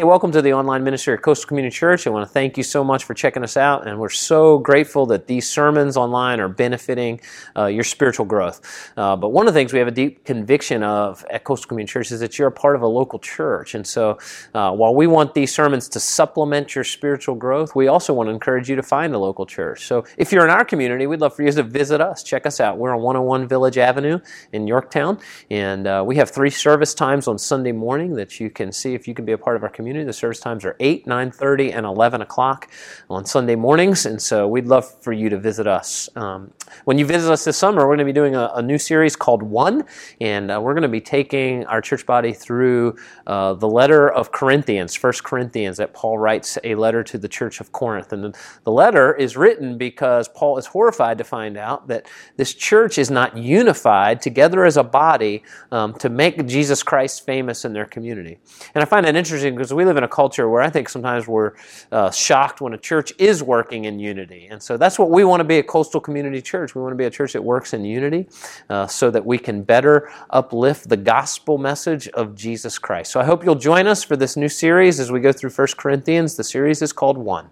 Hey, welcome to the online ministry at Coastal Community Church. I want to thank you so much for checking us out, and we're so grateful that these sermons online are benefiting uh, your spiritual growth. Uh, but one of the things we have a deep conviction of at Coastal Community Church is that you're a part of a local church. And so uh, while we want these sermons to supplement your spiritual growth, we also want to encourage you to find a local church. So if you're in our community, we'd love for you to visit us. Check us out. We're on 101 Village Avenue in Yorktown, and uh, we have three service times on Sunday morning that you can see if you can be a part of our community community. The service times are 8, 9.30, and 11 o'clock on Sunday mornings, and so we'd love for you to visit us. Um, when you visit us this summer, we're going to be doing a, a new series called One, and uh, we're going to be taking our church body through uh, the letter of Corinthians, First Corinthians, that Paul writes a letter to the church of Corinth. And the, letter is written because Paul is horrified to find out that this church is not unified together as a body um, to make Jesus Christ famous in their community. And I find that interesting because we live in a culture where I think sometimes we're uh, shocked when a church is working in unity. And so that's what we want to be a coastal community church. We want to be a church that works in unity uh, so that we can better uplift the gospel message of Jesus Christ. So I hope you'll join us for this new series as we go through 1 Corinthians. The series is called One.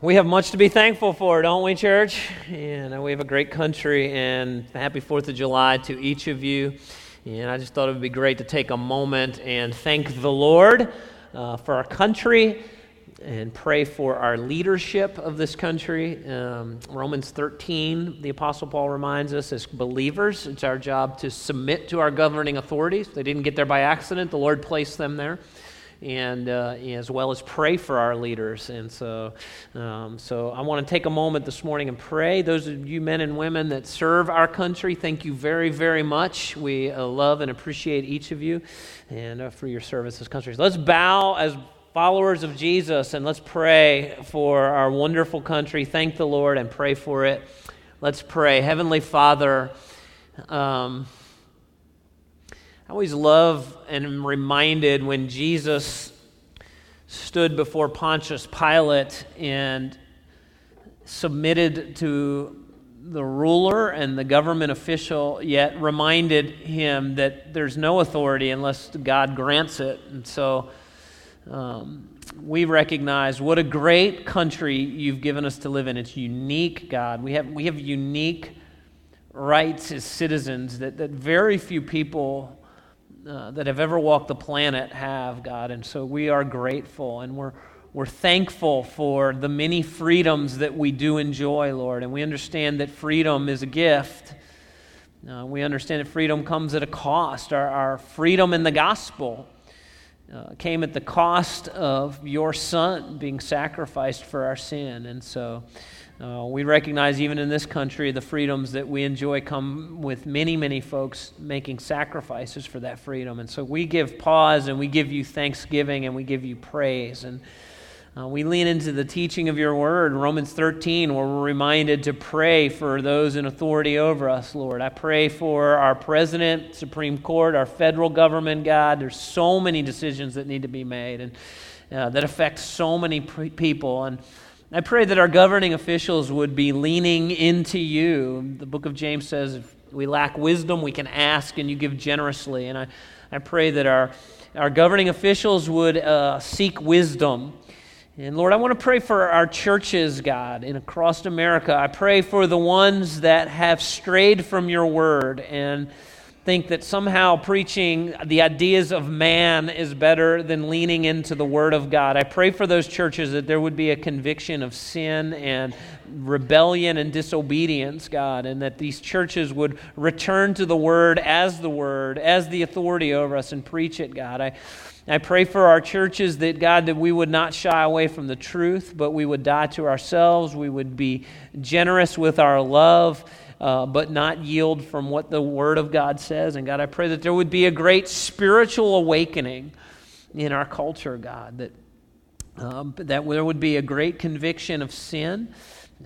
We have much to be thankful for, don't we, church? And we have a great country, and happy 4th of July to each of you. And I just thought it would be great to take a moment and thank the Lord uh, for our country and pray for our leadership of this country. Um, Romans 13, the Apostle Paul reminds us as believers, it's our job to submit to our governing authorities. They didn't get there by accident, the Lord placed them there and uh, as well as pray for our leaders. And so, um, so I want to take a moment this morning and pray. Those of you men and women that serve our country, thank you very, very much. We uh, love and appreciate each of you and uh, for your service as countries. Let's bow as followers of Jesus and let's pray for our wonderful country. Thank the Lord and pray for it. Let's pray. Heavenly Father, um, I always love and am reminded when Jesus stood before Pontius Pilate and submitted to the ruler and the government official, yet reminded him that there's no authority unless God grants it. And so um, we recognize what a great country you've given us to live in. It's unique, God. We have, we have unique rights as citizens that, that very few people uh, that have ever walked the planet have, God. And so we are grateful and we're, we're thankful for the many freedoms that we do enjoy, Lord. And we understand that freedom is a gift. Uh, we understand that freedom comes at a cost. Our, our freedom in the gospel uh, came at the cost of your Son being sacrificed for our sin. And so. Uh, we recognize even in this country the freedoms that we enjoy come with many, many folks making sacrifices for that freedom. And so we give pause and we give you thanksgiving and we give you praise. And uh, we lean into the teaching of your word, Romans 13, where we're reminded to pray for those in authority over us, Lord. I pray for our president, Supreme Court, our federal government, God. There's so many decisions that need to be made and uh, that affect so many pre- people. And I pray that our governing officials would be leaning into you. The book of James says, if we lack wisdom, we can ask and you give generously. And I, I pray that our, our governing officials would uh, seek wisdom. And Lord, I want to pray for our churches, God, in across America. I pray for the ones that have strayed from your word and think that somehow preaching the ideas of man is better than leaning into the Word of God. I pray for those churches that there would be a conviction of sin and rebellion and disobedience, God, and that these churches would return to the Word as the Word, as the authority over us, and preach it, God. I, I pray for our churches that, God, that we would not shy away from the truth, but we would die to ourselves. We would be generous with our love uh, but not yield from what the Word of God says. And God, I pray that there would be a great spiritual awakening in our culture, God, that, um, that there would be a great conviction of sin.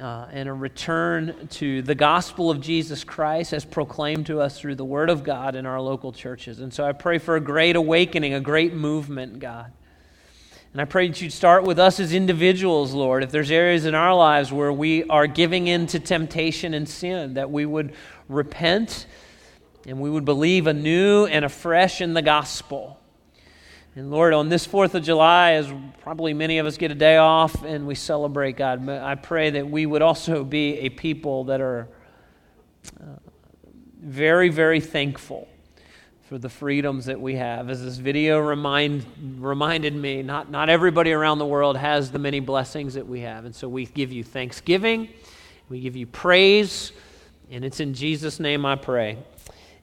Uh, and a return to the gospel of Jesus Christ as proclaimed to us through the Word of God in our local churches. And so I pray for a great awakening, a great movement, God. And I pray that you'd start with us as individuals, Lord. If there's areas in our lives where we are giving in to temptation and sin, that we would repent and we would believe anew and afresh in the gospel. And Lord, on this 4th of July, as probably many of us get a day off and we celebrate God, I pray that we would also be a people that are uh, very, very thankful for the freedoms that we have. As this video remind, reminded me, not, not everybody around the world has the many blessings that we have. And so we give you thanksgiving, we give you praise, and it's in Jesus' name I pray.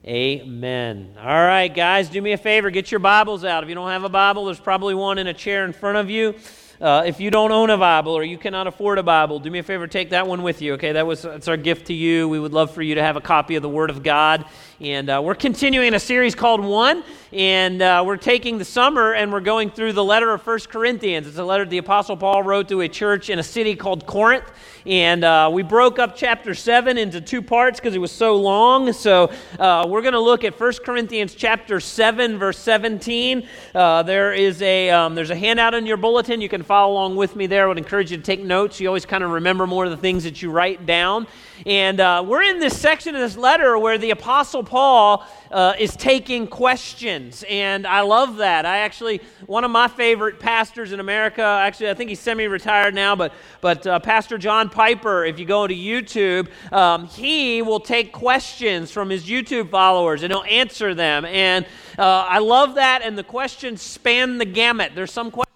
Amen. All right, guys, do me a favor. Get your Bibles out. If you don't have a Bible, there's probably one in a chair in front of you. Uh, if you don't own a Bible or you cannot afford a Bible, do me a favor, take that one with you. Okay, that was that's our gift to you. We would love for you to have a copy of the Word of God. And uh, we're continuing a series called One, and uh, we're taking the summer and we're going through the letter of First Corinthians. It's a letter the Apostle Paul wrote to a church in a city called Corinth. And uh, we broke up chapter 7 into two parts because it was so long. So uh, we're going to look at 1 Corinthians chapter 7, verse 17. Uh, there is a, um, there's a handout in your bulletin. You can follow along with me there. I would encourage you to take notes. You always kind of remember more of the things that you write down. And uh, we're in this section of this letter where the Apostle Paul uh, is taking questions. And I love that. I actually, one of my favorite pastors in America, actually, I think he's semi retired now, but, but uh, Pastor John Piper, if you go to YouTube, um, he will take questions from his YouTube followers and he'll answer them. And uh, I love that. And the questions span the gamut. There's some questions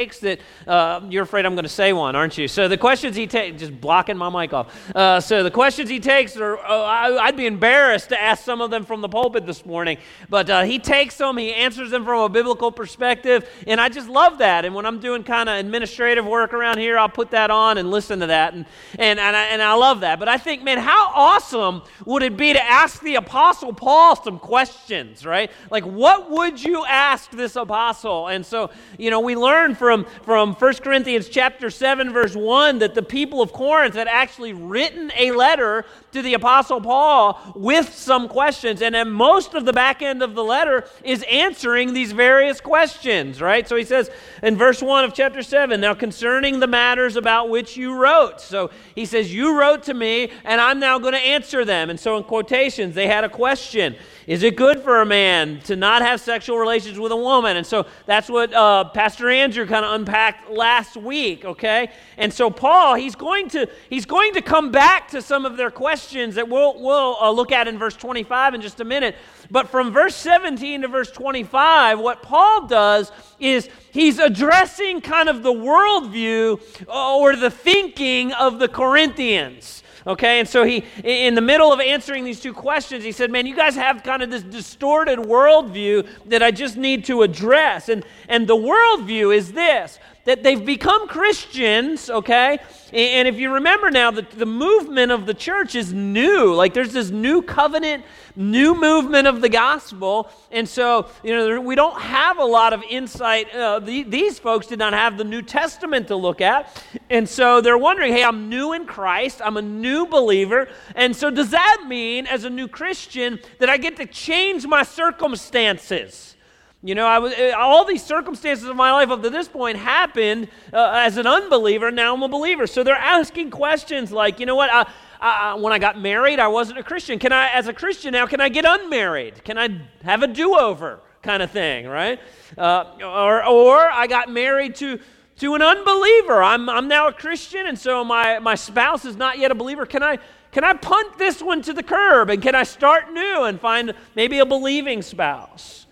that uh, you're afraid I'm going to say one, aren't you? So the questions he takes, just blocking my mic off. Uh, so the questions he takes are, uh, I, would be embarrassed to ask some of them from the pulpit this morning, but uh, he takes them, he answers them from a biblical perspective, and I just love that. And when I'm doing kind of administrative work around here, I'll put that on and listen to that, and and and I, and I love that. But I think, man, how awesome would it be to ask the apostle Paul some questions, right? Like, what would you ask this apostle? And so, you know, we learn from from, from 1 Corinthians chapter 7, verse 1, that the people of Corinth had actually written a letter to the Apostle Paul with some questions. And then most of the back end of the letter is answering these various questions, right? So he says in verse 1 of chapter 7, now concerning the matters about which you wrote. So he says, You wrote to me, and I'm now going to answer them. And so in quotations, they had a question. Is it good for a man to not have sexual relations with a woman? And so that's what uh, Pastor Andrew kind of unpacked last week, okay? And so Paul, he's going to he's going to come back to some of their questions that we'll we'll uh, look at in verse 25 in just a minute. But from verse 17 to verse 25, what Paul does is he's addressing kind of the worldview uh, or the thinking of the Corinthians. Okay, and so he, in the middle of answering these two questions, he said, Man, you guys have kind of this distorted worldview that I just need to address. And, and the worldview is this that they've become Christians, okay? And if you remember now, the, the movement of the church is new. Like there's this new covenant, new movement of the gospel. And so, you know, we don't have a lot of insight. Uh, the, these folks did not have the New Testament to look at. And so they're wondering, hey, I'm new in Christ, I'm a new believer. And so does that mean, as a new Christian, that I get to change my circumstances? You know, I was, eh, all these circumstances of my life up to this point happened uh, as an unbeliever. Now I'm a believer. So they're asking questions like, you know what? I, when I got married, I wasn't a Christian. Can I, as a Christian now, can I get unmarried? Can I have a do-over kind of thing, right? Uh, or, or I got married to to an unbeliever. I'm, I'm now a Christian, and so my, my spouse is not yet a believer. Can I, can I punt this one to the curb and can I start new and find maybe a believing spouse?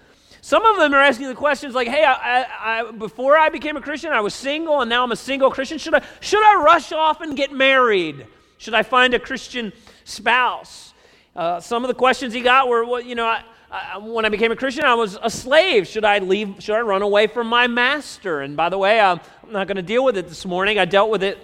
Some of them are asking the questions like, hey, I, I, I, before I became a Christian, I was single, and now I'm a single Christian. Should I, should I rush off and get married? Should I find a Christian spouse? Uh, some of the questions he got were, well, you know, I, when I became a Christian, I was a slave. Should I leave? Should I run away from my master? And by the way, I'm not going to deal with it this morning. I dealt with it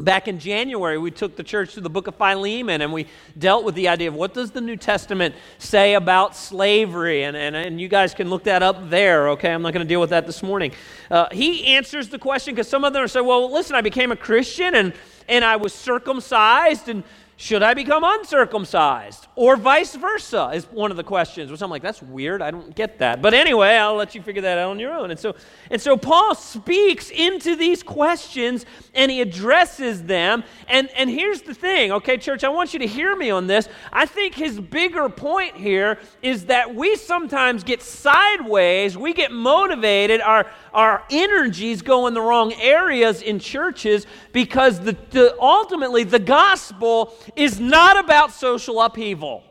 Back in January, we took the church to the book of Philemon and we dealt with the idea of what does the New Testament say about slavery. And, and, and you guys can look that up there, okay? I'm not going to deal with that this morning. Uh, he answers the question because some of them say, well, listen, I became a Christian and, and I was circumcised. And Should I become uncircumcised? Or vice versa is one of the questions, which I'm like, that's weird. I don't get that. But anyway, I'll let you figure that out on your own. And so, and so Paul speaks into these questions and he addresses them. And, and here's the thing, okay, church, I want you to hear me on this. I think his bigger point here is that we sometimes get sideways, we get motivated, our, our energies go in the wrong areas in churches because the, the, ultimately the gospel is not about social upheaval,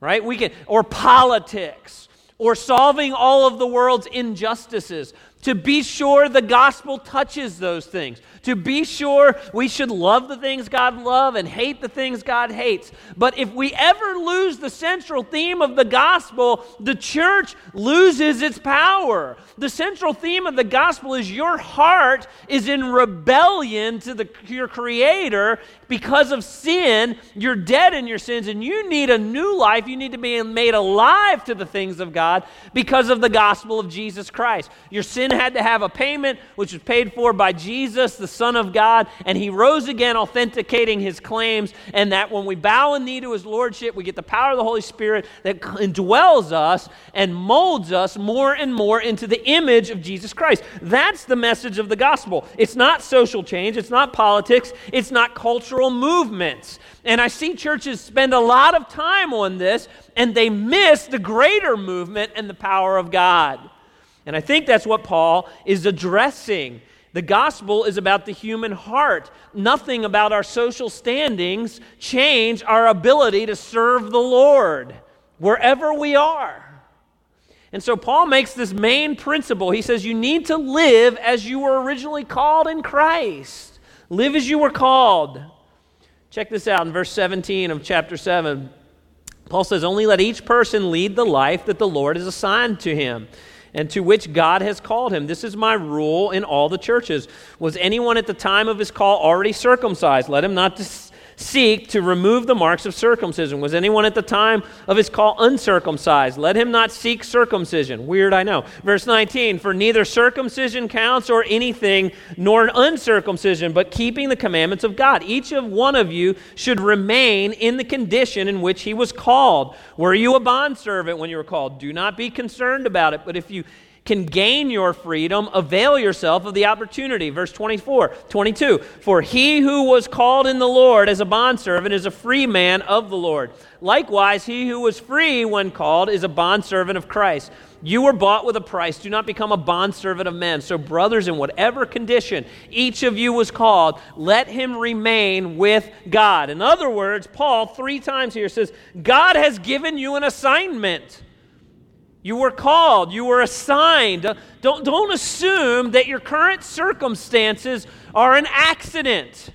right? We can, or politics, or solving all of the world's injustices. To be sure the gospel touches those things to be sure we should love the things God loves and hate the things God hates. But if we ever lose the central theme of the gospel, the church loses its power. The central theme of the gospel is your heart is in rebellion to the, your creator because of sin. You're dead in your sins and you need a new life. You need to be made alive to the things of God because of the gospel of Jesus Christ. Your sin had to have a payment, which was paid for by Jesus, the Son of God, and he rose again, authenticating his claims. And that when we bow and knee to his lordship, we get the power of the Holy Spirit that indwells us and molds us more and more into the image of Jesus Christ. That's the message of the gospel. It's not social change, it's not politics, it's not cultural movements. And I see churches spend a lot of time on this, and they miss the greater movement and the power of God. And I think that's what Paul is addressing the gospel is about the human heart. Nothing about our social standings change our ability to serve the Lord wherever we are. And so Paul makes this main principle. He says you need to live as you were originally called in Christ. Live as you were called. Check this out in verse 17 of chapter 7. Paul says, Only let each person lead the life that the Lord has assigned to him and to which God has called him. This is my rule in all the churches. Was anyone at the time of his call already circumcised? Let him not dis- seek to remove the marks of circumcision. Was anyone at the time of his call uncircumcised? Let him not seek circumcision. Weird, I know. Verse 19 For neither circumcision counts or anything, nor uncircumcision, but keeping the commandments of God. Each of one of you should remain in the condition in which he was called. Were you a bondservant when you were called? Do not be concerned about it. But if you can gain your freedom, avail yourself of the opportunity. Verse 24, 22. For he who was called in the Lord as a bondservant is a free man of the Lord. Likewise, he who was free when called is a bondservant of Christ. You were bought with a price. Do not become a bondservant of men. So, brothers, in whatever condition each of you was called, let him remain with God. In other words, Paul, three times here says, God has given you an assignment. You were called, you were assigned. Don't, don't assume that your current circumstances are an accident.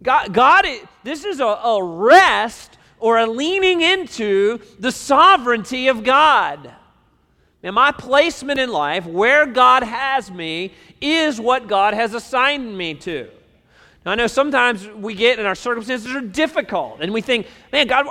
God, God this is a, a rest or a leaning into the sovereignty of God. Now, my placement in life, where God has me, is what God has assigned me to. Now, I know sometimes we get and our circumstances are difficult, and we think, man, God,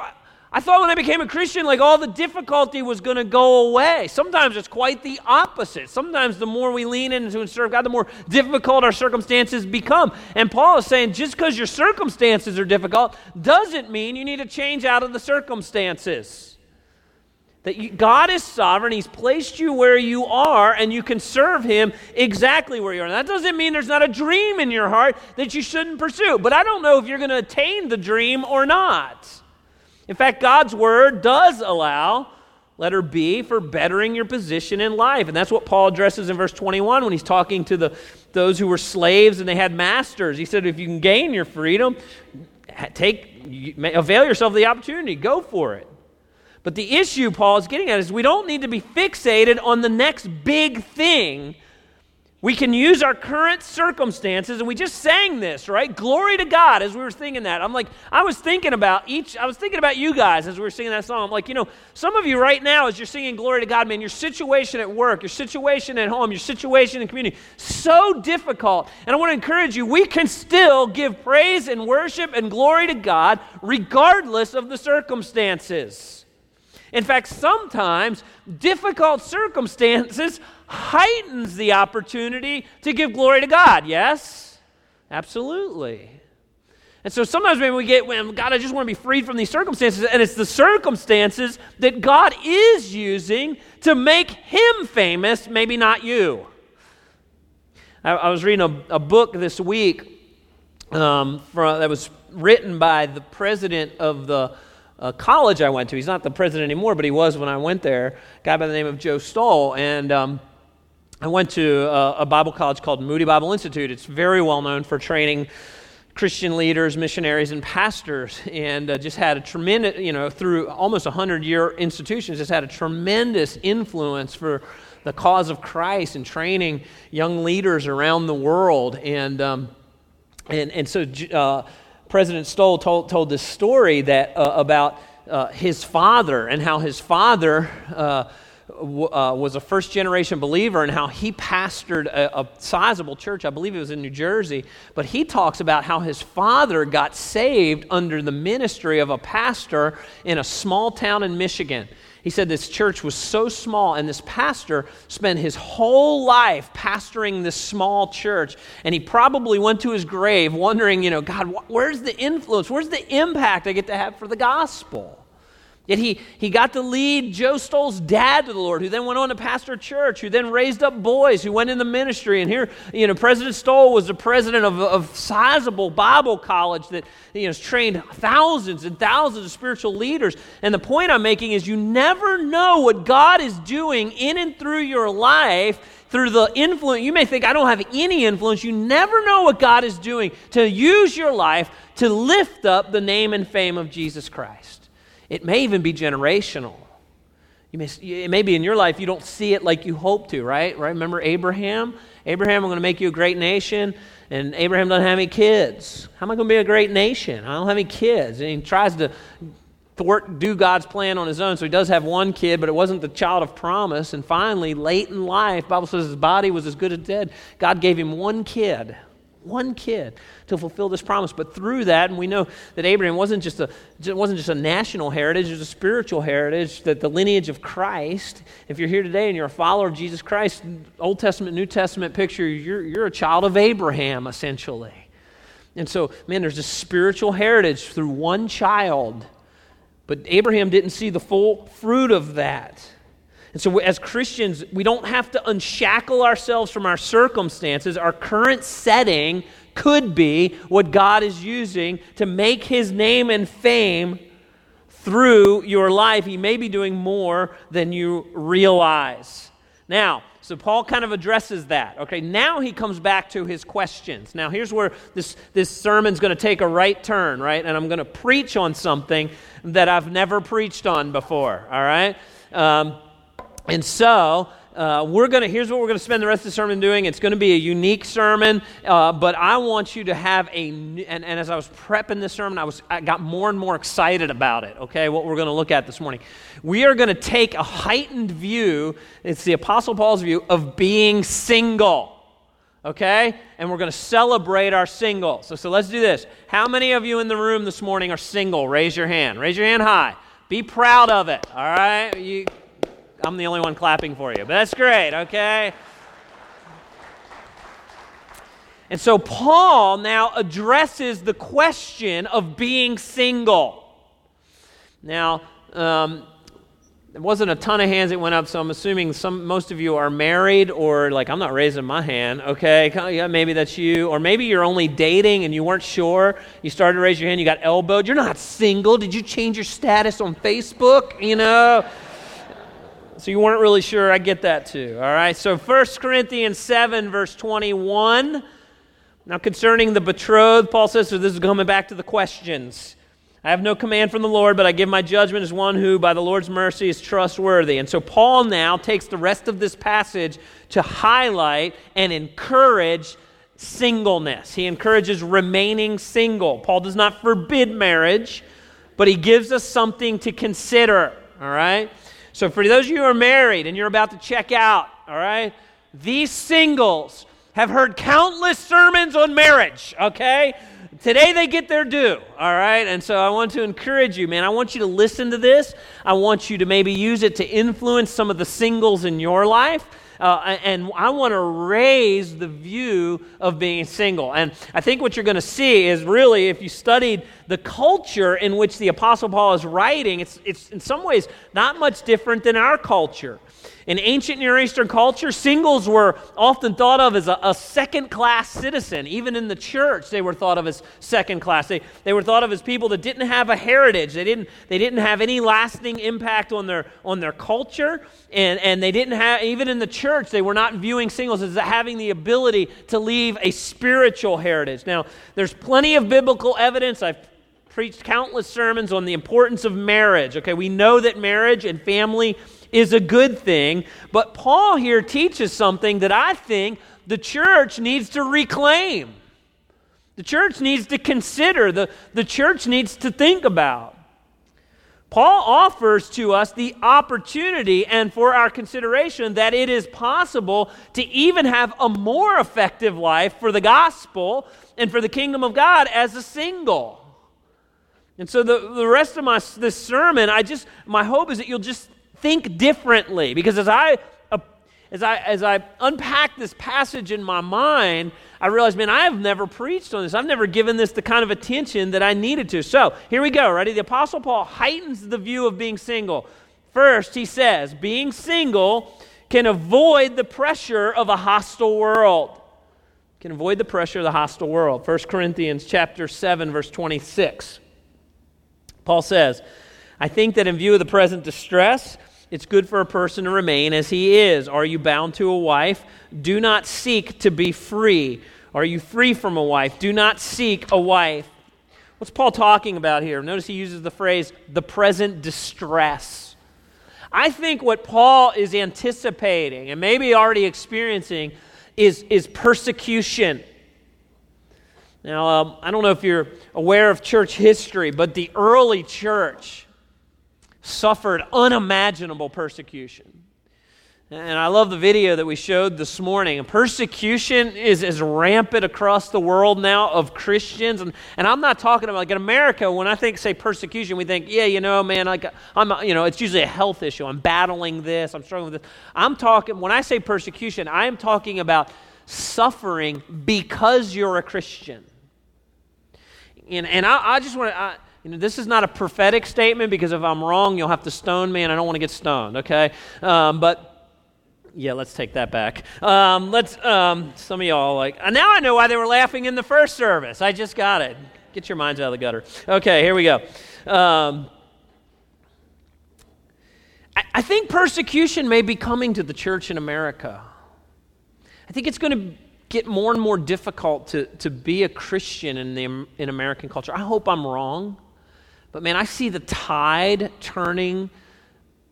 I thought when I became a Christian, like all the difficulty was going to go away. Sometimes it's quite the opposite. Sometimes the more we lean into and serve God, the more difficult our circumstances become. And Paul is saying just because your circumstances are difficult doesn't mean you need to change out of the circumstances. That you, God is sovereign, He's placed you where you are, and you can serve Him exactly where you are. And that doesn't mean there's not a dream in your heart that you shouldn't pursue. But I don't know if you're going to attain the dream or not. In fact, God's word does allow, letter B, for bettering your position in life. And that's what Paul addresses in verse 21 when he's talking to the, those who were slaves and they had masters. He said, if you can gain your freedom, take, avail yourself of the opportunity, go for it. But the issue Paul is getting at is we don't need to be fixated on the next big thing we can use our current circumstances, and we just sang this, right? Glory to God as we were singing that. I'm like, I was thinking about each, I was thinking about you guys as we were singing that song. I'm like, you know, some of you right now, as you're singing Glory to God, man, your situation at work, your situation at home, your situation in community, so difficult. And I want to encourage you, we can still give praise and worship and glory to God regardless of the circumstances. In fact, sometimes difficult circumstances heightens the opportunity to give glory to God. Yes? Absolutely. And so sometimes when we get, when God, I just want to be freed from these circumstances. And it's the circumstances that God is using to make him famous, maybe not you. I, I was reading a, a, book this week um, that was written by the president of the uh, college I went to. He's not the president anymore, but he was when I went there. Guy by the name of Joe Stowell. And um, I went to a, a Bible college called Moody Bible Institute. It's very well known for training Christian leaders, missionaries, and pastors, and uh, just had a tremendous, you know, through almost 100 year institutions, just had a tremendous influence for the cause of Christ and training young leaders around the world. And, um, and, and so uh, President Stowell told, told this story that, uh, about uh, his father and how his father uh, was a first generation believer and how he pastored a, a, sizable church. I believe it was in New Jersey. But he talks about how his father got saved under the ministry of a pastor in a small town in Michigan. He said this church was so small, and this pastor spent his whole life pastoring this small church. And he probably went to his grave wondering, you know, God, where's the influence? Where's the impact I get to have for the gospel? Yet he, he got to lead Joe Stowell's dad to the Lord, who then went on to pastor a church, who then raised up boys, who went in the ministry. And here, you know, President Stoll was the president of a sizable Bible college that, you know, has trained thousands and thousands of spiritual leaders. And the point I'm making is you never know what God is doing in and through your life through the influence. You may think, I don't have any influence. You never know what God is doing to use your life to lift up the name and fame of Jesus Christ. It may even be generational. You may, it may be in your life you don't see it like you hope to, right? Right? Remember Abraham? Abraham, I'm going to make you a great nation. And Abraham doesn't have any kids. How am I going to be a great nation? I don't have any kids. And he tries to thwart, do God's plan on his own. So he does have one kid, but it wasn't the child of promise. And finally, late in life, Bible says his body was as good as dead. God gave him one kid one kid to fulfill this promise. But through that, and we know that Abraham wasn't just a, wasn't just a national heritage, it was a spiritual heritage, that the lineage of Christ, if you're here today and you're a follower of Jesus Christ, Old Testament, New Testament picture, you're, you're a child of Abraham, essentially. And so, man, there's a spiritual heritage through one child. But Abraham didn't see the full fruit of that. And so, as Christians, we don't have to unshackle ourselves from our circumstances. Our current setting could be what God is using to make his name and fame through your life. He may be doing more than you realize. Now, so Paul kind of addresses that. Okay, now he comes back to his questions. Now, here's where this, this sermon's going to take a right turn, right? And I'm going to preach on something that I've never preached on before, all right? Um, and so, uh, we're going to, here's what we're going to spend the rest of the sermon doing. It's going to be a unique sermon, uh, but I want you to have a, and, and as I was prepping this sermon, I, was, I got more and more excited about it, okay, what we're going to look at this morning. We are going to take a heightened view, it's the Apostle Paul's view, of being single, okay? And we're going to celebrate our single. So, so let's do this. How many of you in the room this morning are single? Raise your hand. Raise your hand high. Be proud of it, all right? You, I'm the only one clapping for you, but that's great, okay? And so Paul now addresses the question of being single. Now, um, there wasn't a ton of hands that went up, so I'm assuming some, most of you are married or like, I'm not raising my hand, okay? Yeah, maybe that's you. Or maybe you're only dating and you weren't sure. You started to raise your hand, you got elbowed. You're not single. Did you change your status on Facebook? You know? So you weren't really sure. I get that too. All right. So 1 Corinthians 7, verse 21. Now, concerning the betrothed, Paul says, so this is coming back to the questions. I have no command from the Lord, but I give my judgment as one who, by the Lord's mercy, is trustworthy. And so Paul now takes the rest of this passage to highlight and encourage singleness. He encourages remaining single. Paul does not forbid marriage, but he gives us something to consider. All right? So, for those of you who are married and you're about to check out, all right, these singles have heard countless sermons on marriage, okay? Today they get their due, all right? And so I want to encourage you, man. I want you to listen to this. I want you to maybe use it to influence some of the singles in your life. Uh, and I want to raise the view of being single. And I think what you're going to see is really, if you studied the culture in which the Apostle Paul is writing, it's, it's in some ways not much different than our culture. In ancient Near Eastern culture, singles were often thought of as a, a second class citizen. Even in the church, they were thought of as second class. They, they were thought of as people that didn't have a heritage. They didn't, they didn't have any lasting impact on their, on their culture. And, and they didn't have, even in the church, they were not viewing singles as having the ability to leave a spiritual heritage. Now, there's plenty of biblical evidence. I've preached countless sermons on the importance of marriage. Okay, we know that marriage and family is a good thing. But Paul here teaches something that I think the church needs to reclaim. The church needs to consider, the, the church needs to think about. Paul offers to us the opportunity and for our consideration that it is possible to even have a more effective life for the gospel and for the kingdom of God as a single. And so the, the rest of my this sermon, I just my hope is that you'll just think differently. Because as I, as I, as I unpack this passage in my mind, I realized, man, I have never preached on this. I've never given this the kind of attention that I needed to. So here we go. Ready? The Apostle Paul heightens the view of being single. First, he says, being single can avoid the pressure of a hostile world. Can avoid the pressure of the hostile world. 1 Corinthians chapter 7, verse 26. Paul says, I think that in view of the present distress, it's good for a person to remain as he is. Are you bound to a wife? Do not seek to be free. Are you free from a wife? Do not seek a wife. What's Paul talking about here? Notice he uses the phrase the present distress. I think what Paul is anticipating and maybe already experiencing is, is persecution. Now, um, I don't know if you're aware of church history, but the early church suffered unimaginable persecution. And I love the video that we showed this morning. Persecution is as rampant across the world now of Christians. And, and I'm not talking about, like in America, when I think, say, persecution, we think, yeah, you know, man, like, I'm, you know, it's usually a health issue. I'm battling this, I'm struggling with this. I'm talking, when I say persecution, I am talking about suffering because you're a Christian. And, and I, I just want to, you know, this is not a prophetic statement because if I'm wrong, you'll have to stone me, and I don't want to get stoned, okay? Um, but yeah, let's take that back. Um, let's, um, some of y'all like, now I know why they were laughing in the first service. I just got it. Get your minds out of the gutter. Okay, here we go. Um, I, I think persecution may be coming to the church in America. I think it's going to get more and more difficult to, to be a Christian in, the, in American culture. I hope I'm wrong. But man, I see the tide turning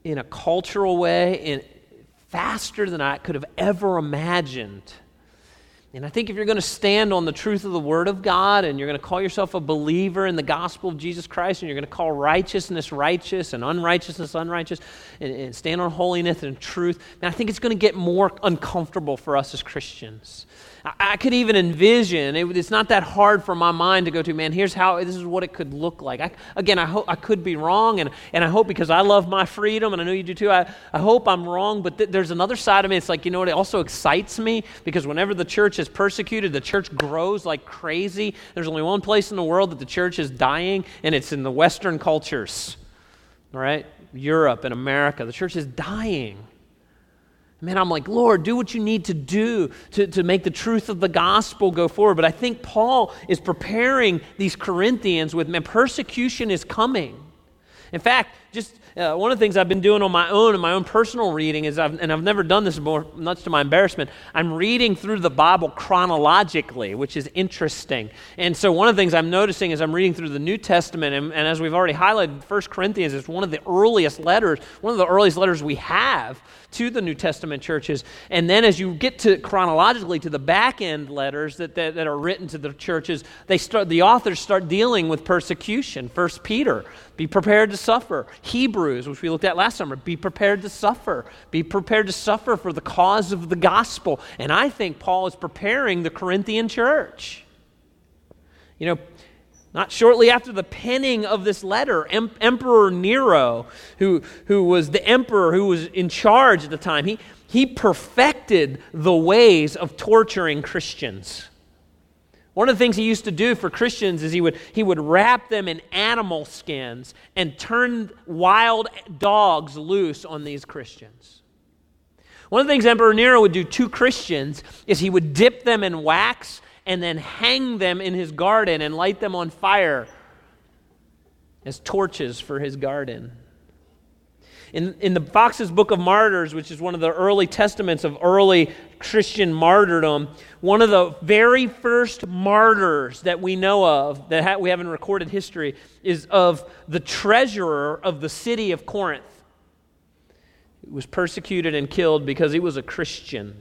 in a cultural way in, faster than I could have ever imagined. And I think if you're going to stand on the truth of the Word of God and you're going to call yourself a believer in the gospel of Jesus Christ and you're going to call righteousness righteous and unrighteousness unrighteous and, and stand on holiness and truth, man, I think it's going to get more uncomfortable for us as Christians. I, could even envision, it, it's not that hard for my mind to go to, man, here's how, this is what it could look like. I, again, I hope I could be wrong, and, and I hope because I love my freedom, and I know you do too, I, I hope I'm wrong, but th- there's another side of me. It's like, you know what, it also excites me because whenever the church is persecuted, the church grows like crazy. There's only one place in the world that the church is dying, and it's in the Western cultures, all right? Europe and America. The church is dying. Man, I'm like, Lord, do what you need to do to, to make the truth of the gospel go forward. But I think Paul is preparing these Corinthians with, man, persecution is coming. In fact, just uh, one of the things I've been doing on my own in my own personal reading is, I've, and I've never done this before, much to my embarrassment, I'm reading through the Bible chronologically, which is interesting. And so one of the things I'm noticing as I'm reading through the New Testament, and, and as we've already highlighted, 1 Corinthians is one of the earliest letters, one of the earliest letters we have to the New Testament churches. And then as you get to chronologically to the back end letters that, that, that, are written to the churches, they start, the authors start dealing with persecution. First Peter, be prepared to suffer. Hebrews, which we looked at last summer, be prepared to suffer. Be prepared to suffer for the cause of the gospel. And I think Paul is preparing the Corinthian church. You know, not shortly after the penning of this letter, em- Emperor Nero, who, who was the emperor who was in charge at the time, he, he perfected the ways of torturing Christians. One of the things he used to do for Christians is he would, he would wrap them in animal skins and turn wild dogs loose on these Christians. One of the things Emperor Nero would do to Christians is he would dip them in wax and then hang them in his garden and light them on fire as torches for his garden. In, in the Foxe's Book of Martyrs, which is one of the early testaments of early Christian martyrdom, one of the very first martyrs that we know of, that ha- we have in recorded history, is of the treasurer of the city of Corinth. He was persecuted and killed because he was a Christian.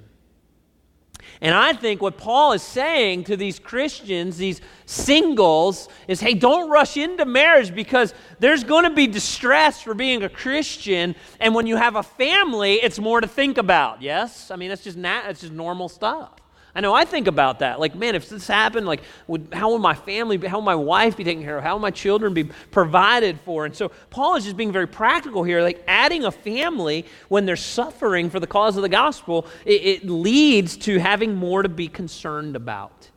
And I think what Paul is saying to these Christians, these singles, is hey, don't rush into marriage because there's going to be distress for being a Christian. And when you have a family, it's more to think about. Yes? I mean, that's just, nat- that's just normal stuff. I know I think about that. Like, man, if this happened, like, would, how would my family, be, how would my wife be taken care of? How would my children be provided for? And so Paul is just being very practical here. Like, adding a family when they're suffering for the cause of the gospel, it, it leads to having more to be concerned about.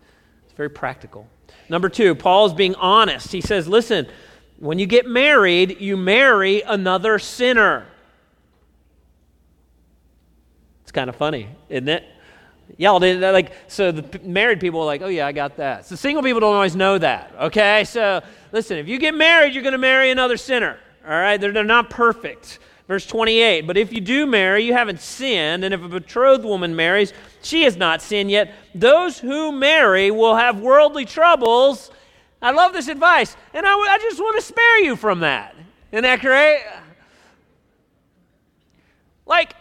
It's very practical. Number two, Paul is being honest. He says, listen, when you get married, you marry another sinner. It's kind of funny, isn't it? Y'all did like so the married people are like, oh yeah, I got that. So single people don't always know that. Okay, so listen, if you get married, you're going to marry another sinner. All right, they're, they're not perfect. Verse 28 But if you do marry, you haven't sinned, and if a betrothed woman marries, she has not sinned yet. Those who marry will have worldly troubles. I love this advice, and I, I just want to spare you from that. Isn't that great? Like,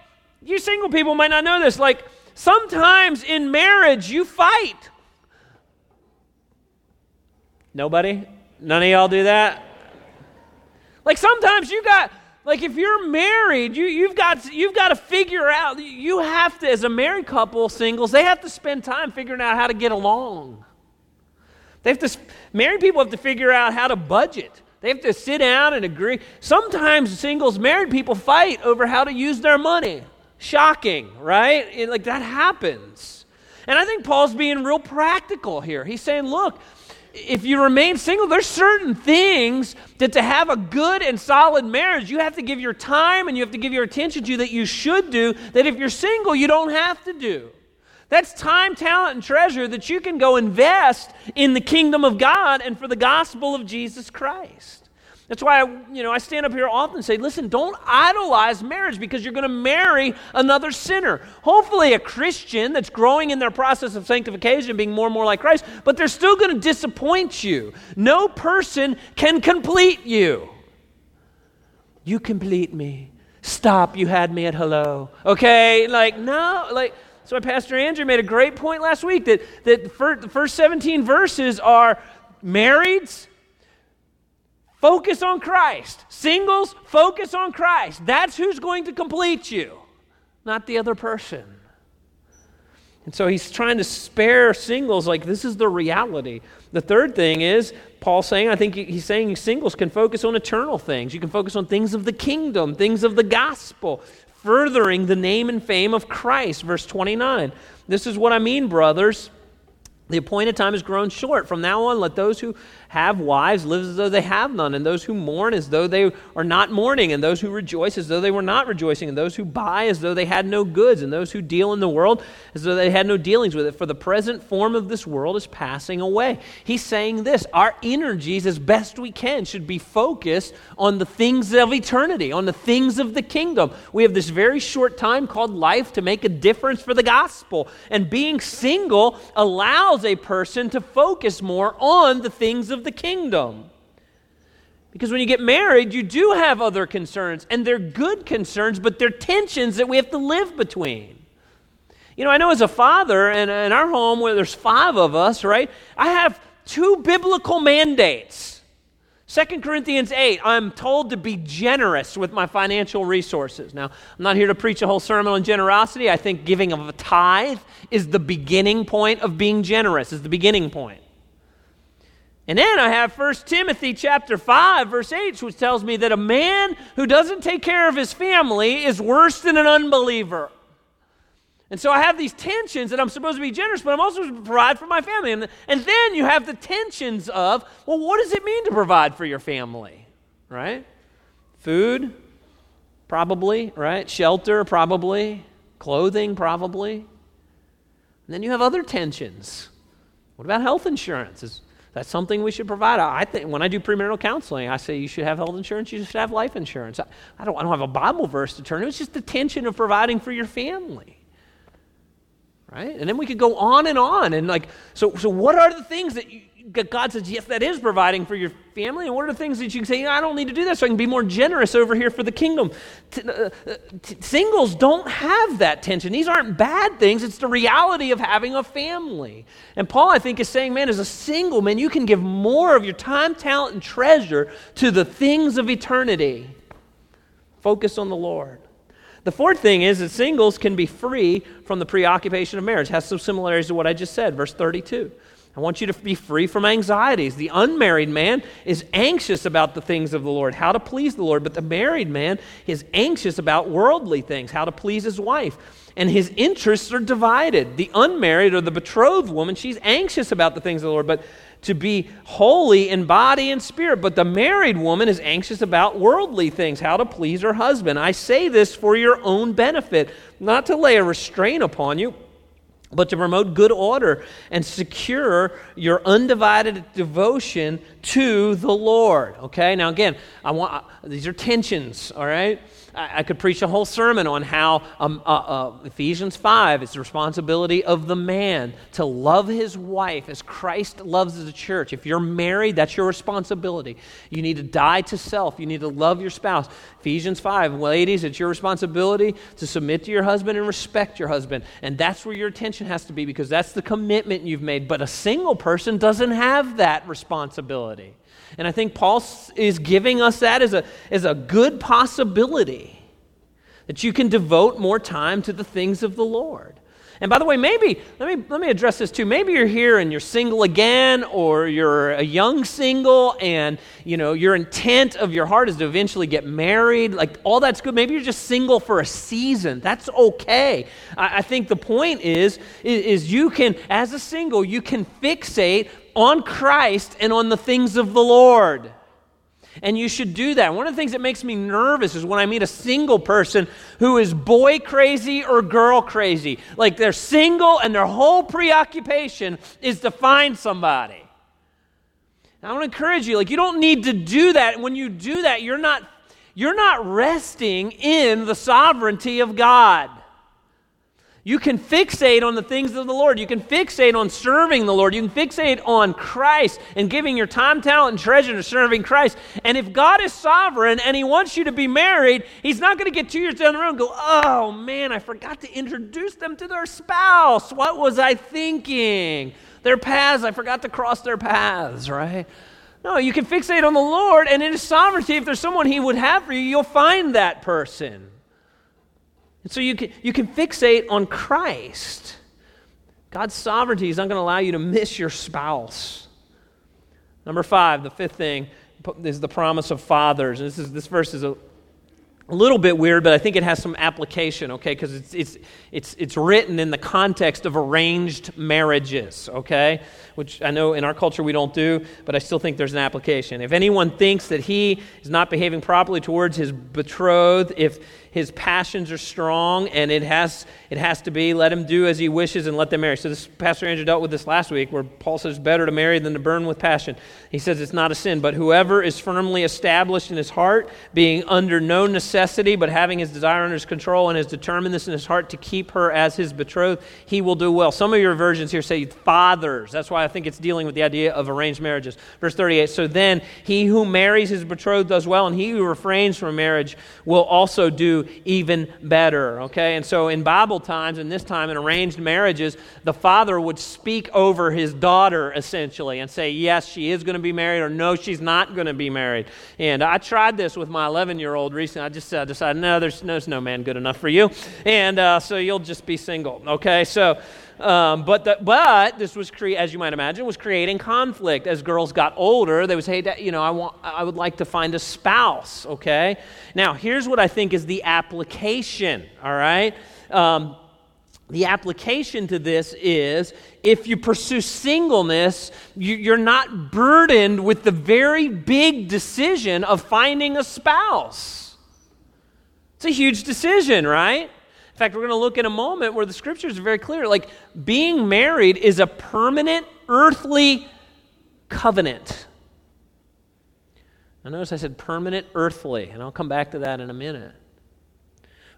you single people might not know this. Like, Sometimes in marriage, you fight. Nobody? None of y'all do that? Like sometimes you got like if you're married, you, you've got you've got to figure out you have to as a married couple, singles, they have to spend time figuring out how to get along. They have to married people have to figure out how to budget. They have to sit down and agree. Sometimes singles, married people fight over how to use their money. Shocking, right? It, like that happens. And I think Paul's being real practical here. He's saying, look, if you remain single, there's certain things that to have a good and solid marriage, you have to give your time and you have to give your attention to that you should do, that if you're single, you don't have to do. That's time, talent, and treasure that you can go invest in the kingdom of God and for the gospel of Jesus Christ. That's why I, you know, I stand up here often and say, listen, don't idolize marriage because you're going to marry another sinner. Hopefully, a Christian that's growing in their process of sanctification, being more and more like Christ, but they're still going to disappoint you. No person can complete you. You complete me. Stop, you had me at hello. Okay? Like, no, like, so my Pastor Andrew made a great point last week that, that the first 17 verses are marrieds Focus on Christ. Singles, focus on Christ. That's who's going to complete you, not the other person. And so he's trying to spare singles like this is the reality. The third thing is Paul saying, I think he's saying singles can focus on eternal things. You can focus on things of the kingdom, things of the gospel, furthering the name and fame of Christ. Verse 29. This is what I mean, brothers. The appointed time has grown short. From now on, let those who have wives live as though they have none, and those who mourn as though they are not mourning, and those who rejoice as though they were not rejoicing, and those who buy as though they had no goods, and those who deal in the world as though they had no dealings with it. For the present form of this world is passing away. He's saying this our energies, as best we can, should be focused on the things of eternity, on the things of the kingdom. We have this very short time called life to make a difference for the gospel, and being single allows a person to focus more on the things of of the kingdom. Because when you get married, you do have other concerns, and they're good concerns, but they're tensions that we have to live between. You know, I know as a father, and in our home where there's five of us, right, I have two biblical mandates. 2 Corinthians 8, I'm told to be generous with my financial resources. Now, I'm not here to preach a whole sermon on generosity. I think giving of a tithe is the beginning point of being generous, is the beginning point. And then I have 1 Timothy chapter 5 verse 8 which tells me that a man who doesn't take care of his family is worse than an unbeliever. And so I have these tensions that I'm supposed to be generous, but I'm also supposed to provide for my family. And, and then you have the tensions of, well, what does it mean to provide for your family? Right? Food, probably, right? Shelter, probably. Clothing, probably. And then you have other tensions. What about health insurance? Is that something we should provide? I think when I do premarital counseling, I say you should have health insurance, you should have life insurance. I, I, don't, I don't have a Bible verse to turn to. It's just the tension of providing for your family right? And then we could go on and on. And like, so, so what are the things that, you, God says, yes, that is providing for your family? And what are the things that you can say, I don't need to do that so I can be more generous over here for the kingdom? T- uh, uh, t- singles don't have that tension. These aren't bad things. It's the reality of having a family. And Paul, I think, is saying, man, as a single man, you can give more of your time, talent, and treasure to the things of eternity. Focus on the Lord. The fourth thing is that singles can be free from the preoccupation of marriage. It has some similarities to what I just said, verse 32. I want you to be free from anxieties. The unmarried man is anxious about the things of the Lord, how to please the Lord, but the married man is anxious about worldly things, how to please his wife. And his interests are divided. The unmarried or the betrothed woman, she's anxious about the things of the Lord, but to be holy in body and spirit. But the married woman is anxious about worldly things, how to please her husband. I say this for your own benefit, not to lay a restraint upon you but to promote good order and secure your undivided devotion to the Lord. Okay, now again, I want these are tensions, all right? I, I could preach a whole sermon on how um, uh, uh, Ephesians 5 is the responsibility of the man to love his wife as Christ loves the church. If you're married, that's your responsibility. You need to die to self, you need to love your spouse. Ephesians 5, ladies, it's your responsibility to submit to your husband and respect your husband. And that's where your attention has to be because that's the commitment you've made. But a single person doesn't have that responsibility. And I think Paul is giving us that as a, as a good possibility that you can devote more time to the things of the Lord. And by the way, maybe, let me, let me address this too. Maybe you're here and you're single again, or you're a young single, and you know, your intent of your heart is to eventually get married. Like, all that's good. Maybe you're just single for a season. That's okay. I, I think the point is, is, is you can, as a single, you can fixate on Christ and on the things of the Lord. And you should do that. One of the things that makes me nervous is when I meet a single person who is boy crazy or girl crazy. Like they're single and their whole preoccupation is to find somebody. I want to encourage you, like you don't need to do that. When you do that, you're not you're not resting in the sovereignty of God. You can fixate on the things of the Lord. You can fixate on serving the Lord. You can fixate on Christ and giving your time, talent, and treasure to serving Christ. And if God is sovereign and He wants you to be married, He's not going to get two years down the road and go, oh man, I forgot to introduce them to their spouse. What was I thinking? Their paths, I forgot to cross their paths, right? No, you can fixate on the Lord, and in His sovereignty, if there's someone He would have for you, you'll find that person. And so you can, you can fixate on Christ. God's sovereignty is not going to allow you to miss your spouse. Number five, the fifth thing is the promise of fathers. And this, is, this verse is a, a little bit weird, but I think it has some application, okay? Because it's, it's, it's, it's written in the context of arranged marriages, okay? Which I know in our culture we don't do, but I still think there's an application. If anyone thinks that he is not behaving properly towards his betrothed, if his passions are strong, and it has, it has to be let him do as he wishes and let them marry. So, this Pastor Andrew dealt with this last week, where Paul says, better to marry than to burn with passion. He says it's not a sin, but whoever is firmly established in his heart, being under no necessity, but having his desire under his control and has determined this in his heart to keep her as his betrothed, he will do well. Some of your versions here say fathers. That's why I think it's dealing with the idea of arranged marriages. Verse 38 So then, he who marries his betrothed does well, and he who refrains from marriage will also do even better. Okay? And so in Bible times, and this time in arranged marriages, the father would speak over his daughter essentially and say, yes, she is going to be married, or no, she's not going to be married. And I tried this with my 11 year old recently. I just uh, decided, no, there's, there's no man good enough for you. And uh, so you'll just be single. Okay? So. Um, but, the, but this was, cre- as you might imagine, was creating conflict. As girls got older, they would say, you know, I, want, I would like to find a spouse, okay? Now, here's what I think is the application, all right? Um, the application to this is if you pursue singleness, you're not burdened with the very big decision of finding a spouse. It's a huge decision, right? In fact, we're going to look in a moment where the scriptures are very clear. Like, being married is a permanent earthly covenant. Now, notice I said permanent earthly, and I'll come back to that in a minute.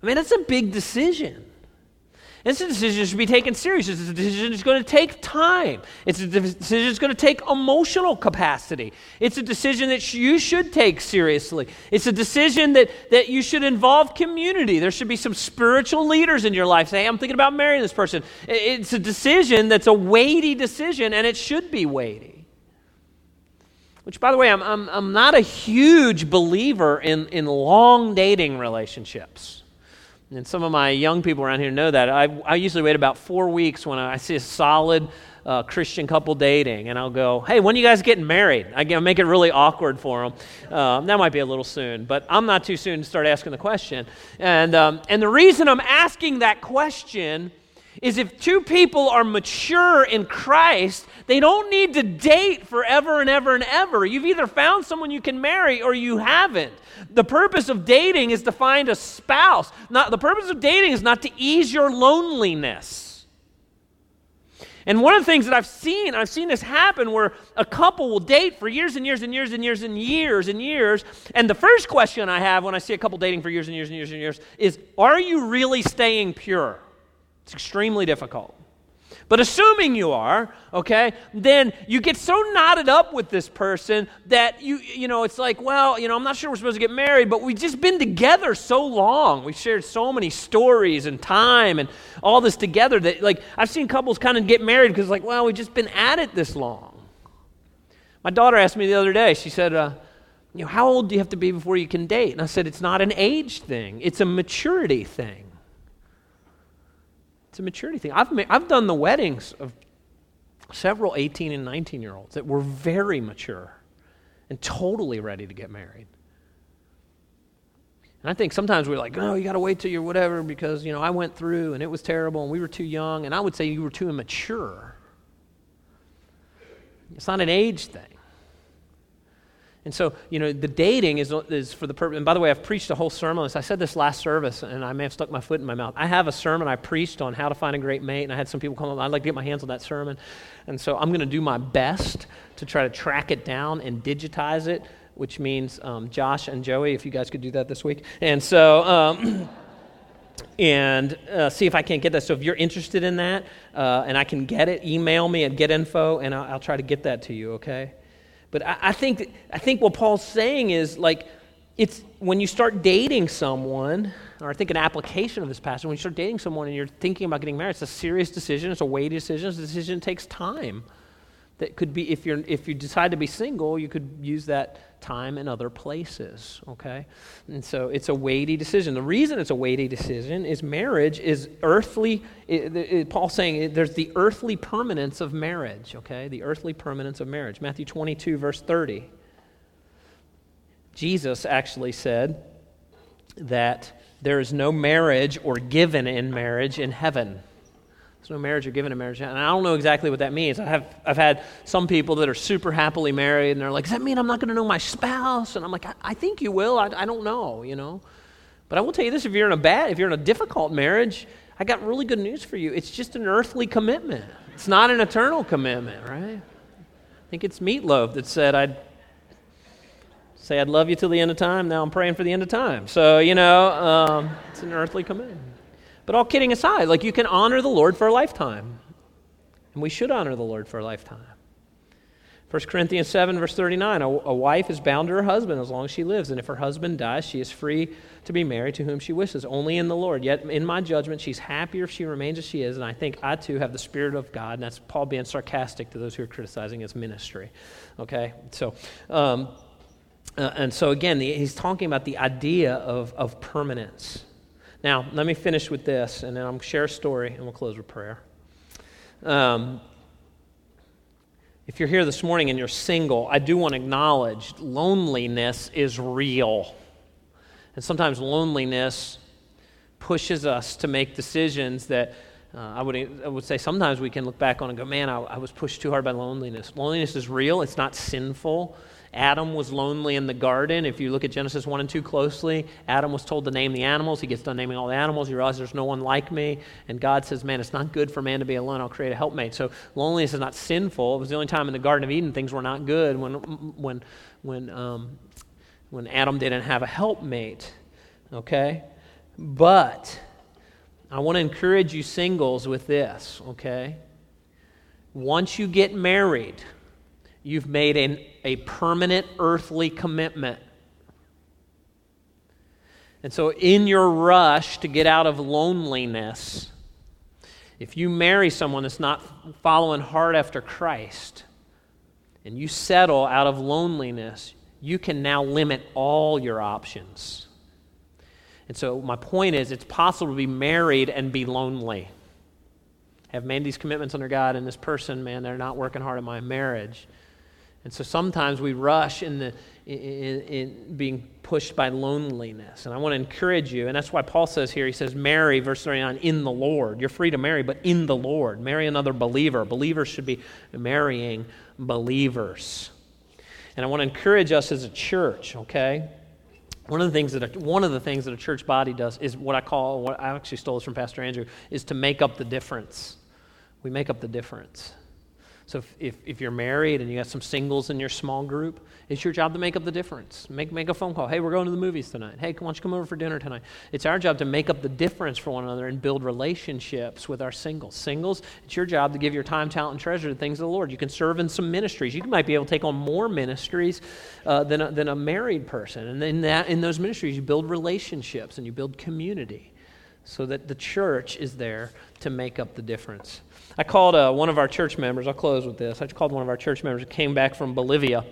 I mean, that's a big decision. It's a decision that should be taken seriously. It's a decision that's going to take time. It's a decision that's going to take emotional capacity. It's a decision that you should take seriously. It's a decision that, that you should involve community. There should be some spiritual leaders in your life. Say, hey, I'm thinking about marrying this person. It's a decision that's a weighty decision, and it should be weighty. Which, by the way, I'm, I'm, I'm not a huge believer in, in long dating relationships. And some of my young people around here know that. I, I usually wait about four weeks when I see a solid uh, Christian couple dating, and I'll go, hey, when are you guys getting married? I make it really awkward for them. Uh, that might be a little soon, but I'm not too soon to start asking the question. And, um, and the reason I'm asking that question is if two people are mature in Christ, they don't need to date forever and ever and ever. You've either found someone you can marry or you haven't. The purpose of dating is to find a spouse. Not, the purpose of dating is not to ease your loneliness. And one of the things that I've seen, I've seen this happen where a couple will date for years and years and years and years and years and years. And the first question I have when I see a couple dating for years and years and years and years is Are you really staying pure? It's extremely difficult. But assuming you are, okay, then you get so knotted up with this person that you, you know, it's like, well, you know, I'm not sure we're supposed to get married, but we've just been together so long. We've shared so many stories and time and all this together that, like, I've seen couples kind of get married because, like, well, we've just been at it this long. My daughter asked me the other day, she said, uh, you know, how old do you have to be before you can date? And I said, it's not an age thing, it's a maturity thing. It's a maturity thing. I've, I've done the weddings of several 18 and 19 year olds that were very mature and totally ready to get married. And I think sometimes we're like, oh, you got to wait till you're whatever because, you know, I went through and it was terrible and we were too young. And I would say you were too immature. It's not an age thing. And so, you know, the dating is, is for the purpose. And by the way, I've preached a whole sermon on this. I said this last service, and I may have stuck my foot in my mouth. I have a sermon I preached on how to find a great mate, and I had some people come up. I'd like to get my hands on that sermon. And so I'm going to do my best to try to track it down and digitize it, which means um, Josh and Joey, if you guys could do that this week. And so. Um, and uh, see if I can't get that. So if you're interested in that uh, and I can get it, email me at GetInfo, and I'll, I'll try to get that to you, okay? But I, I think, I think what Paul's saying is like, it's when you start dating someone, or I think an application of this passage, when you start dating someone and you're thinking about getting married, it's a serious decision, it's a weighty decision, it's a decision that takes time. That could be, if, you're, if you decide to be single, you could use that time in other places, okay? And so it's a weighty decision. The reason it's a weighty decision is marriage is earthly, it, it, Paul's saying there's the earthly permanence of marriage, okay? The earthly permanence of marriage. Matthew 22, verse 30. Jesus actually said that there is no marriage or given in marriage in heaven. No marriage or given in marriage. And I don't know exactly what that means. I have, I've had some people that are super happily married, and they're like, Does that mean I'm not going to know my spouse? And I'm like, I, I think you will. I, I don't know, you know. But I will tell you this if you're in a bad, if you're in a difficult marriage, I got really good news for you. It's just an earthly commitment, it's not an eternal commitment, right? I think it's Meatloaf that said, I'd say I'd love you till the end of time. Now I'm praying for the end of time. So, you know, um, it's an earthly commitment. But all kidding aside, like you can honor the Lord for a lifetime. And we should honor the Lord for a lifetime. 1 Corinthians 7, verse 39 a, a, wife is bound to her husband as long as she lives, and if her husband dies, she is free to be married to whom she wishes, only in the Lord. Yet, in my judgment, she's happier if she remains as she is, and I think I too have the Spirit of God, and that's Paul being sarcastic to those who are criticizing his ministry. Okay? So, um, uh, and so again, he's talking about the idea of, of permanence. Now, let me finish with this, and then I'll share a story, and we'll close with prayer. Um, if you're here this morning and you're single, I do want to acknowledge loneliness is real. And sometimes loneliness pushes us to make decisions that Uh, I, would, I would say sometimes we can look back on and go, man, I, I was pushed too hard by loneliness. Loneliness is real, it's not sinful. Adam was lonely in the garden. If you look at Genesis 1 and 2 closely, Adam was told to name the animals. He gets done naming all the animals. He realizes there's no one like me. And God says, Man, it's not good for man to be alone. I'll create a helpmate. So loneliness is not sinful. It was the only time in the Garden of Eden things were not good when, when, when, um, when Adam didn't have a helpmate. Okay? But I want to encourage you singles with this, okay? Once you get married, you've made an, a permanent earthly commitment. And so, in your rush to get out of loneliness, if you marry someone that's not following hard after Christ, and you settle out of loneliness, you can now limit all your options. And so, my point is, it's possible to be married and be lonely. Have made these commitments under God, and this person, man, they're not working hard in my marriage. And so sometimes we rush in, the, in, in, being pushed by loneliness. And I want to encourage you, and that's why Paul says here, he says, marry, verse 39, in the Lord. You're free to marry, but in the Lord. Marry another believer. Believers should be marrying believers. And I want to encourage us as a church, okay? One of the things that a, one of the things that a church body does is what I call what I actually stole this from Pastor Andrew is to make up the difference. We make up the difference. So if, if, if, you're married and you got some singles in your small group, it's your job to make up the difference. Make, make a phone call. Hey, we're going to the movies tonight. Hey, why don't you come over for dinner tonight? It's our job to make up the difference for one another and build relationships with our singles. Singles, it's your job to give your time, talent, and treasure to things of the Lord. You can serve in some ministries. You might be able to take on more ministries uh, than, a, than a married person. And in, that, in those ministries, you build relationships and you build community so that the church is there to make up the difference. I called uh, one of our church members, I'll close with this. I called one of our church members who came back from Bolivia.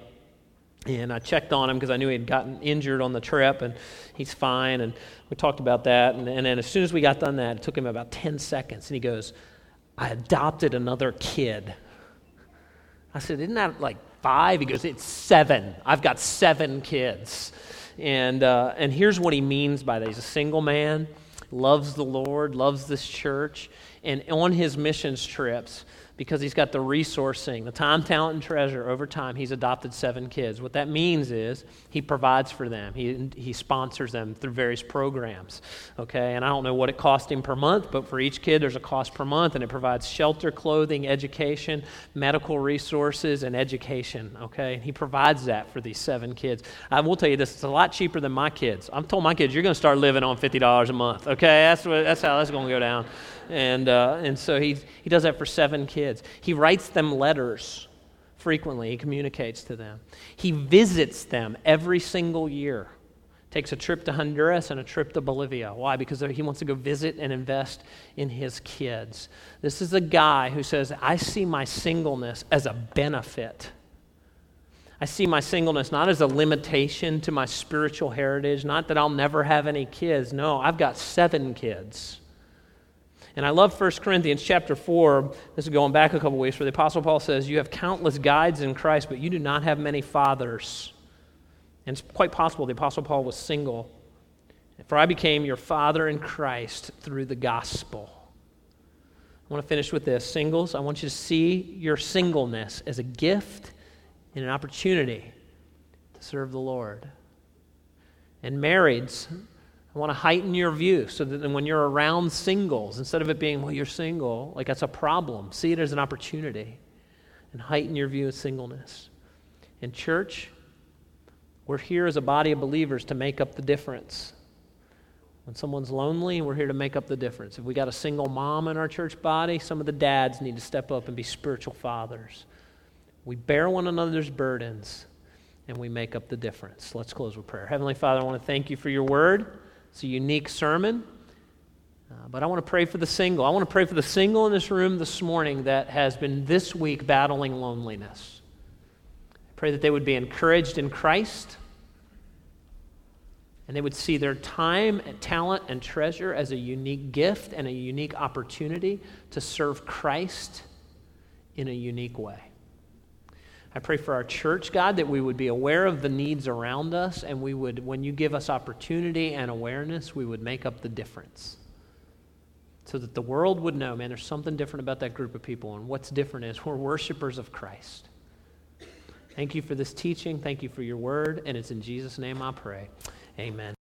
And I checked on him because I knew he had gotten injured on the trip, and he's fine. And we talked about that. And, and then as soon as we got done that, it took him about 10 seconds. And he goes, I adopted another kid. I said, Isn't that like five? He goes, It's seven. I've got seven kids. And, uh, and here's what he means by that he's a single man, loves the Lord, loves this church. And on his missions trips, because he's got the resourcing, the time, talent, and treasure over time, he's adopted seven kids. What that means is he provides for them, he, he sponsors them through various programs. Okay, and I don't know what it cost him per month, but for each kid, there's a cost per month, and it provides shelter, clothing, education, medical resources, and education. Okay, and he provides that for these seven kids. I will tell you this: it's a lot cheaper than my kids. I'm told my kids, you're going to start living on $50 a month. Okay, that's, what, that's how that's going to go down. And, uh, and so he, he does that for seven kids. He writes them letters frequently, he communicates to them. He visits them every single year. Takes a trip to Honduras and a trip to Bolivia. Why? Because he wants to go visit and invest in his kids. This is a guy who says, I see my singleness as a benefit. I see my singleness not as a limitation to my spiritual heritage, not that I'll never have any kids. No, I've got seven kids. And I love 1 Corinthians chapter 4. This is going back a couple weeks where the Apostle Paul says, You have countless guides in Christ, but you do not have many fathers. And it's quite possible the Apostle Paul was single. For I became your father in Christ through the gospel. I want to finish with this. Singles, I want you to see your singleness as a gift and an opportunity to serve the Lord. And marrieds, I want to heighten your view so that when you're around singles, instead of it being, well, you're single, like that's a problem, see it as an opportunity and heighten your view of singleness. In church, we're here as a body of believers to make up the difference. When someone's lonely, we're here to make up the difference. If we got a single mom in our church body, some of the dads need to step up and be spiritual fathers. We bear one another's burdens and we make up the difference. Let's close with prayer. Heavenly Father, I want to thank you for your word. It's a unique sermon. Uh, but I want to pray for the single. I want to pray for the single in this room this morning that has been this week battling loneliness. I pray that they would be encouraged in Christ and they would see their time and talent and treasure as a unique gift and a unique opportunity to serve Christ in a unique way. I pray for our church, God, that we would be aware of the needs around us and we would, when you give us opportunity and awareness, we would make up the difference. so that the world would know, man, there's something different about that group of people. And what's different is we're worshipers of Christ. Thank you for this teaching. Thank you for your word. And it's in Jesus' name I pray. Amen.